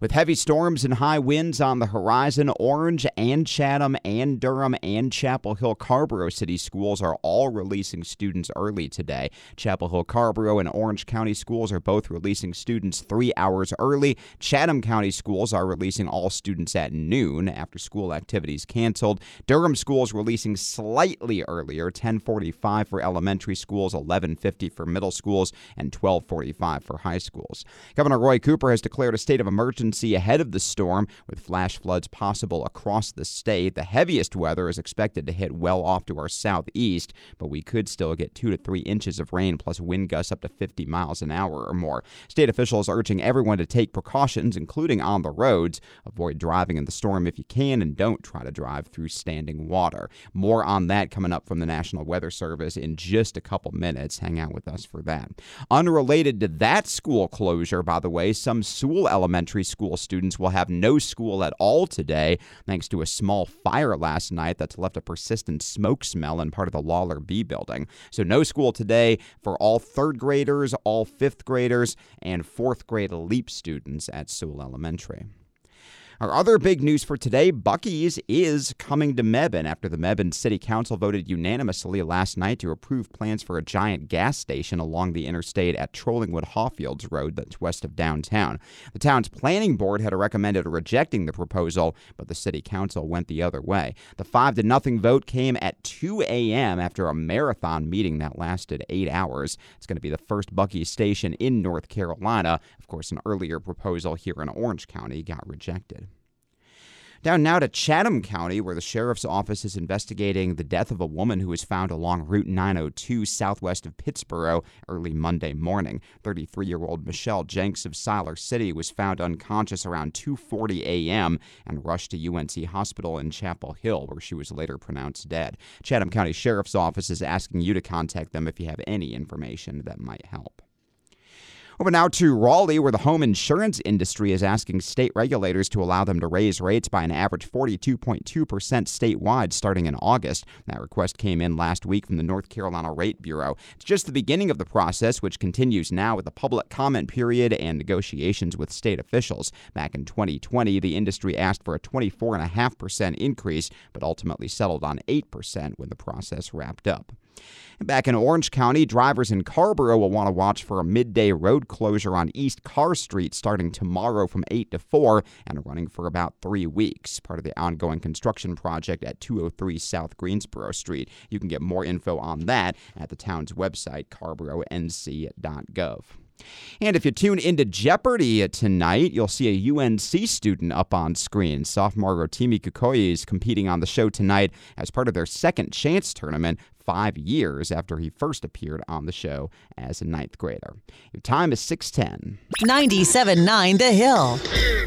With heavy storms and high winds on the horizon, Orange and Chatham and Durham and Chapel Hill Carrboro City schools are all releasing students early today. Chapel Hill Carrboro and Orange County schools are both releasing students three hours early. Chatham County schools are releasing all students at noon after school activities canceled. Durham schools releasing slightly earlier, 1045 for elementary schools, 1150 for middle schools, and 1245 for high schools. Governor Roy Cooper has declared a state of emergency ahead of the storm, with flash floods possible across the state. The heaviest weather is expected to hit well off to our southeast, but we could still get two to three inches of rain plus wind gusts up to 50 miles an hour or more. State officials urging everyone to take precautions, including on the roads. Avoid driving in the storm if you can, and don't try to drive through standing water. More on that coming up from the National Weather Service in just a couple minutes. Hang out with us for that. Unrelated to that school closure, by the way, some Seawell Elementary School school students will have no school at all today, thanks to a small fire last night that's left a persistent smoke smell in part of the Lawler B building. So, no school today for all third graders, all fifth graders, and fourth grade LEAP students at Seawell Elementary. Our other big news for today Buc-ee's is coming to Mebane after the Mebane City Council voted unanimously last night to approve plans for a giant gas station along the interstate at Trollingwood Hawfields Road that's west of downtown. The town's planning board had recommended rejecting the proposal, but the City Council went the other way. The 5 to nothing vote came at 2 a.m. after a marathon meeting that lasted eight hours. It's going to be the first Buc-ee's station in North Carolina. Of course, an earlier proposal here in Orange County got rejected. Down now to Chatham County, where the sheriff's office is investigating the death of a woman who was found along Route 902 southwest of Pittsboro early Monday morning. 33-year-old Michelle Jenks of Siler City was found unconscious around 2:40 a.m. and rushed to UNC Hospital in Chapel Hill, where she was later pronounced dead. Chatham County Sheriff's Office is asking you to contact them if you have any information that might help. Over now to Raleigh, where the home insurance industry is asking state regulators to allow them to raise rates by an average 42.2% statewide starting in August. That request came in last week from the North Carolina Rate Bureau. It's just the beginning of the process, which continues now with a public comment period and negotiations with state officials. Back in 2020, the industry asked for a 24.5% increase, but ultimately settled on 8% when the process wrapped up. Back in Orange County, drivers in Carrboro will want to watch for a midday road closure on East Carr Street starting tomorrow from 8 to 4 and running for about three weeks, part of the ongoing construction project at 203 South Greensboro Street. You can get more info on that at the town's website, carrboroNC.gov. And if you tune into Jeopardy tonight, you'll see a UNC student up on screen. Sophomore Rotimi Kukoyi is competing on the show tonight as part of their second chance tournament five years after he first appeared on the show as a ninth grader. Your time is 610. 97.9 The Hill.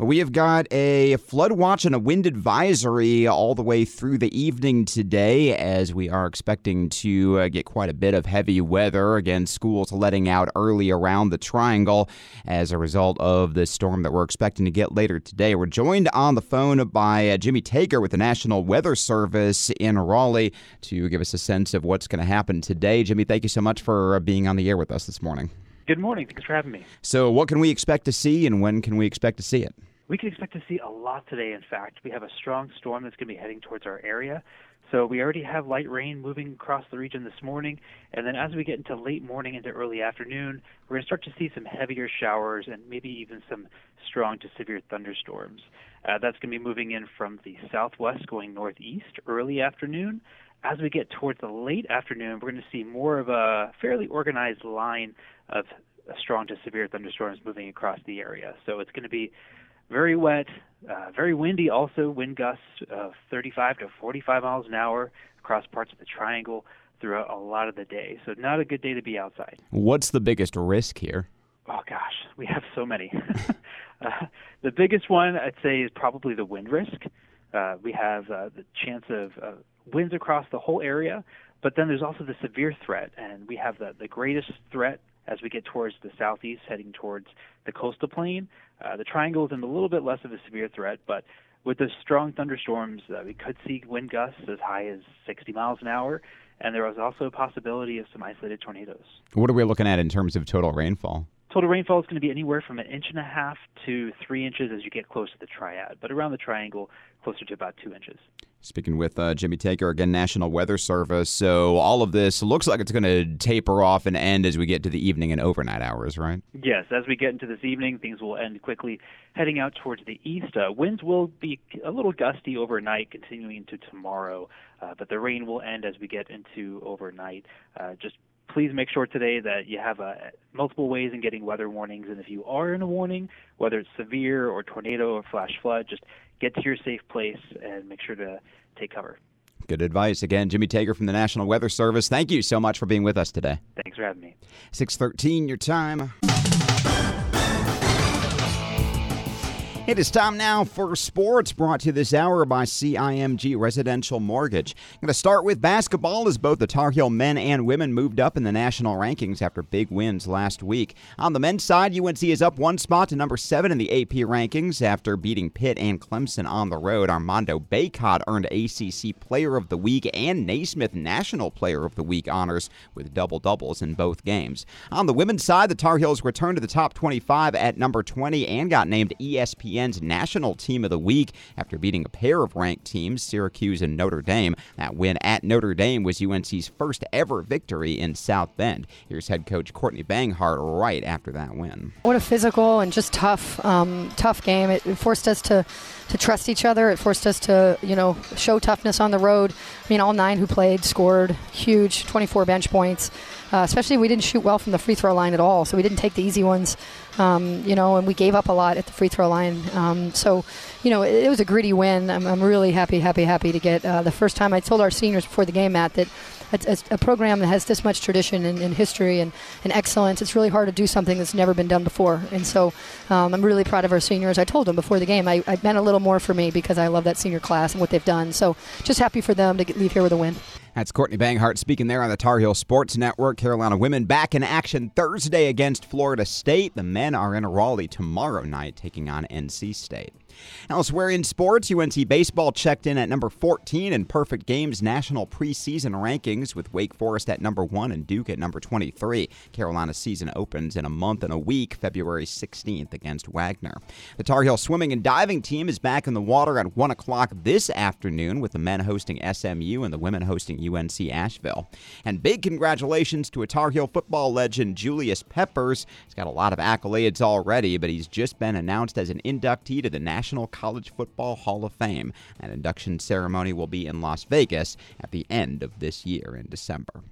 We have got a flood watch and a wind advisory all the way through the evening today, as we are expecting to uh, get quite a bit of heavy weather. Again, schools letting out early around the triangle as a result of the storm that we're expecting to get later today. We're joined on the phone by uh, Jimmy Taker with the National Weather Service in Raleigh to give us a sense of what's going to happen today. Jimmy, thank you so much for uh, being on the air with us this morning. Good morning. Thanks for having me. So, what can we expect to see, and when can we expect to see it? We can expect to see a lot today, in fact. We have a strong storm that's going to be heading towards our area. So we already have light rain moving across the region this morning, and then as we get into late morning into early afternoon, we're going to start to see some heavier showers and maybe even some strong to severe thunderstorms. Uh, that's going to be moving in from the southwest going northeast early afternoon. As we get towards the late afternoon, we're going to see more of a fairly organized line of strong to severe thunderstorms moving across the area. So it's going to be very wet, uh, very windy. Also, wind gusts of 35 to 45 miles an hour across parts of the triangle throughout a lot of the day. So, not a good day to be outside. What's the biggest risk here? Oh gosh, we have so many. uh, the biggest one I'd say is probably the wind risk. Uh, we have uh, the chance of uh, winds across the whole area, but then there's also the severe threat, and we have the, the greatest threat as we get towards the southeast, heading towards the coastal plain. Uh, the triangle is in a little bit less of a severe threat, but with the strong thunderstorms, uh, we could see wind gusts as high as 60 miles an hour, and there was also a possibility of some isolated tornadoes. What are we looking at in terms of total rainfall? Total rainfall is going to be anywhere from an inch and a half to three inches as you get close to the triad, but around the triangle, closer to about two inches. Speaking with uh, Jimmy Taker, again, National Weather Service. So all of this looks like it's going to taper off and end as we get to the evening and overnight hours, right? Yes, as we get into this evening, things will end quickly. Heading out towards the east, uh, winds will be a little gusty overnight, continuing into tomorrow, uh, but the rain will end as we get into overnight. Uh, just please make sure today that you have uh, multiple ways in getting weather warnings. And if you are in a warning, whether it's severe or tornado or flash flood, just get to your safe place and make sure to take cover. Good advice. Again, Jimmy Tager from the National Weather Service. Thank you so much for being with us today. Thanks for having me. 613, your time. It is time now for sports brought to you this hour by CIMG Residential Mortgage. I'm going to start with basketball as both the Tar Heel men and women moved up in the national rankings after big wins last week. On the men's side, UNC is up one spot to number seven in the AP rankings after beating Pitt and Clemson on the road. Armando Bacot earned ACC Player of the Week and Naismith National Player of the Week honors with double doubles in both games. On the women's side, the Tar Heels returned to the top 25 at number 20 and got named ESPN ESPN's National Team of the Week after beating a pair of ranked teams, Syracuse and Notre Dame. That win at Notre Dame was UNC's first ever victory in South Bend. Here's head coach Courtney Banghart right after that win. What a physical and just tough, um, tough game. It forced us to to trust each other. It forced us to, you know, show toughness on the road. I mean, all nine who played scored huge 24 bench points. Uh, especially we didn't shoot well from the free throw line at all, so we didn't take the easy ones. Um, you know, and we gave up a lot at the free throw line. Um, so, you know, it, it, was a gritty win. I'm, I'm, really happy, happy, happy to get uh, the first time. I told our seniors before the game, Matt, that it's a program that has this much tradition and, and history and, and, excellence. It's really hard to do something that's never been done before. And so um, I'm really proud of our seniors. I told them before the game, I, I meant a little more for me because I love that senior class and what they've done. So just happy for them to get, leave here with a win. That's Courtney Banghart speaking there on the Tar Heel Sports Network. Carolina women back in action Thursday against Florida State. The men are in Raleigh tomorrow night taking on NC State. Elsewhere in sports, UNC baseball checked in at number 14 in Perfect Games national preseason rankings, with Wake Forest at number 1 and Duke at number 23. Carolina's season opens in a month and a week, February 16th, against Wagner. The Tar Heel swimming and diving team is back in the water at 1 o'clock this afternoon, with the men hosting SMU and the women hosting UNC Asheville. And big congratulations to a Tar Heel football legend, Julius Peppers. He's got a lot of accolades already, but he's just been announced as an inductee to the National National College Football Hall of Fame. An induction ceremony will be in Las Vegas at the end of this year in December.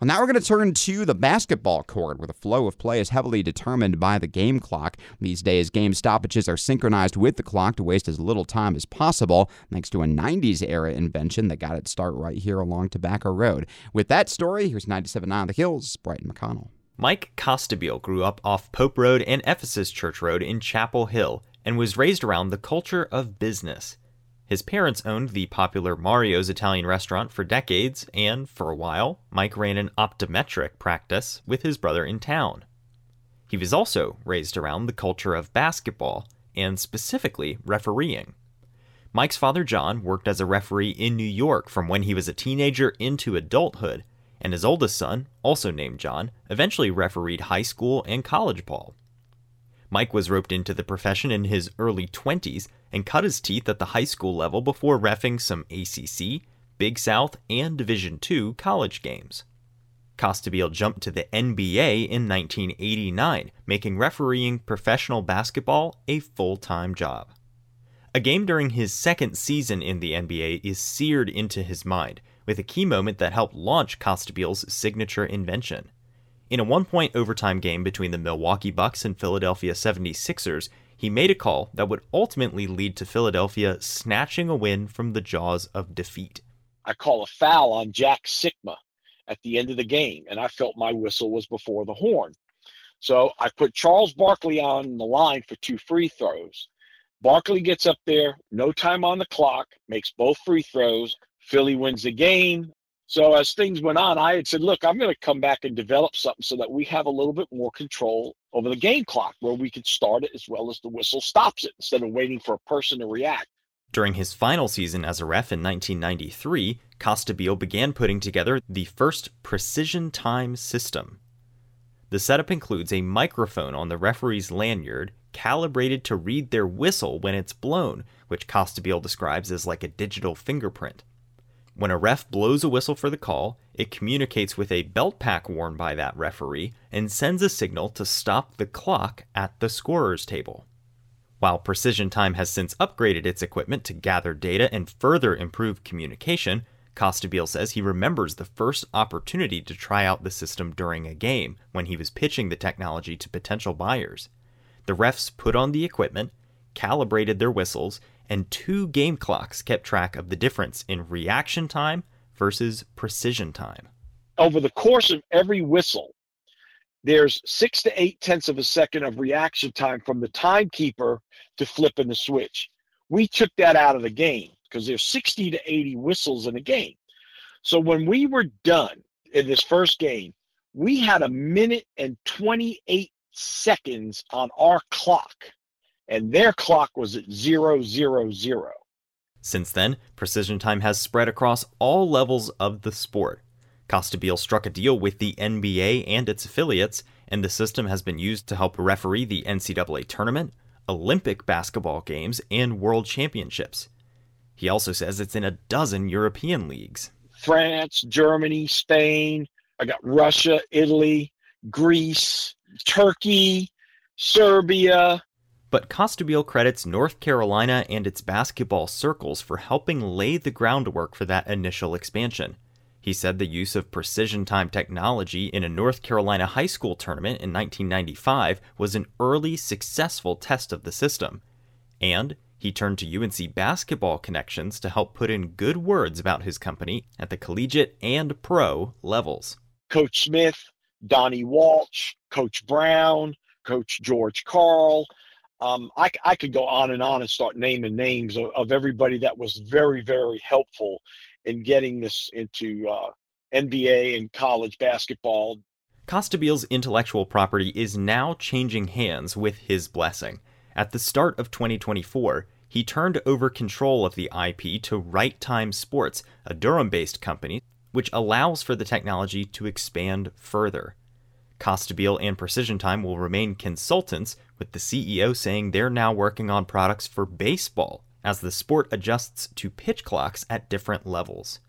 Well, now we're going to turn to the basketball court, where the flow of play is heavily determined by the game clock. These days, game stoppages are synchronized with the clock to waste as little time as possible, thanks to a 90s era invention that got its start right here along Tobacco Road. With that story, here's 97.9 The Hills, Brighton McConnell. Mike Costabile grew up off Pope Road and Ephesus Church Road in Chapel Hill and was raised around the culture of business. His parents owned the popular Mario's Italian restaurant for decades, and for a while, Mike ran an optometric practice with his brother in town. He was also raised around the culture of basketball, and specifically refereeing. Mike's father John worked as a referee in New York from when he was a teenager into adulthood, and his oldest son, also named John, eventually refereed high school and college ball. Mike was roped into the profession in his early 20s and cut his teeth at the high school level before refing some ACC, Big South, and Division II college games. Costabile jumped to the NBA in 1989, making refereeing professional basketball a full time job. A game during his second season in the NBA is seared into his mind, with a key moment that helped launch Costabile's signature invention. In a one point overtime game between the Milwaukee Bucks and Philadelphia 76ers, he made a call that would ultimately lead to Philadelphia snatching a win from the jaws of defeat. I call a foul on Jack Sikma at the end of the game, and I felt my whistle was before the horn. So I put Charles Barkley on the line for two free throws. Barkley gets up there, no time on the clock, makes both free throws. Philly wins the game. So as things went on, I had said, look, I'm going to come back and develop something so that we have a little bit more control over the game clock where we could start it as well as the whistle stops it instead of waiting for a person to react. During his final season as a ref in 1993, Costabile began putting together the first precision time system. The setup includes a microphone on the referee's lanyard calibrated to read their whistle when it's blown, which Costabile describes as like a digital fingerprint. When a ref blows a whistle for the call, it communicates with a belt pack worn by that referee and sends a signal to stop the clock at the scorer's table. While Precision Time has since upgraded its equipment to gather data and further improve communication, Costabile says he remembers the first opportunity to try out the system during a game when he was pitching the technology to potential buyers. The refs put on the equipment, calibrated their whistles, and two game clocks kept track of the difference in reaction time versus precision time. Over the course of every whistle, there's six to eight tenths of a second of reaction time from the timekeeper to flipping the switch. We took that out of the game because there's 60 to 80 whistles in a game. So when we were done in this first game, we had a minute and 28 seconds on our clock and their clock was at zero zero zero. Since then, Precision Time has spread across all levels of the sport. Costabile struck a deal with the NBA and its affiliates, and the system has been used to help referee the NCAA tournament, Olympic basketball games, and world championships. He also says it's in a dozen European leagues France, Germany, Spain. I got Russia, Italy, Greece, Turkey, Serbia, but Costabile credits North Carolina and its basketball circles for helping lay the groundwork for that initial expansion. He said the use of precision time technology in a North Carolina high school tournament in 1995 was an early successful test of the system. And he turned to UNC basketball connections to help put in good words about his company at the collegiate and pro levels. Coach Smith, Donnie Walsh, Coach Brown, Coach George Karl, um, I, I could go on and on and start naming names of, of everybody that was very, very helpful in getting this into uh, NBA and college basketball. Costabile's intellectual property is now changing hands with his blessing. At the start of 2024, he turned over control of the IP to Right Time Sports, a Durham based company, which allows for the technology to expand further. Costabile and Precision Time will remain consultants, with the CEO saying they're now working on products for baseball as the sport adjusts to pitch clocks at different levels.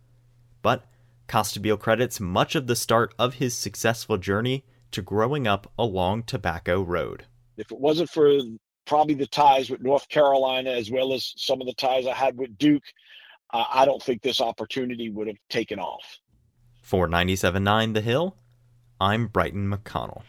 But Costabile credits much of the start of his successful journey to growing up along Tobacco Road. If it wasn't for probably the ties with North Carolina as well as some of the ties I had with Duke, uh, I don't think this opportunity would have taken off. For 97.9 The Hill, I'm Brighton McConnell.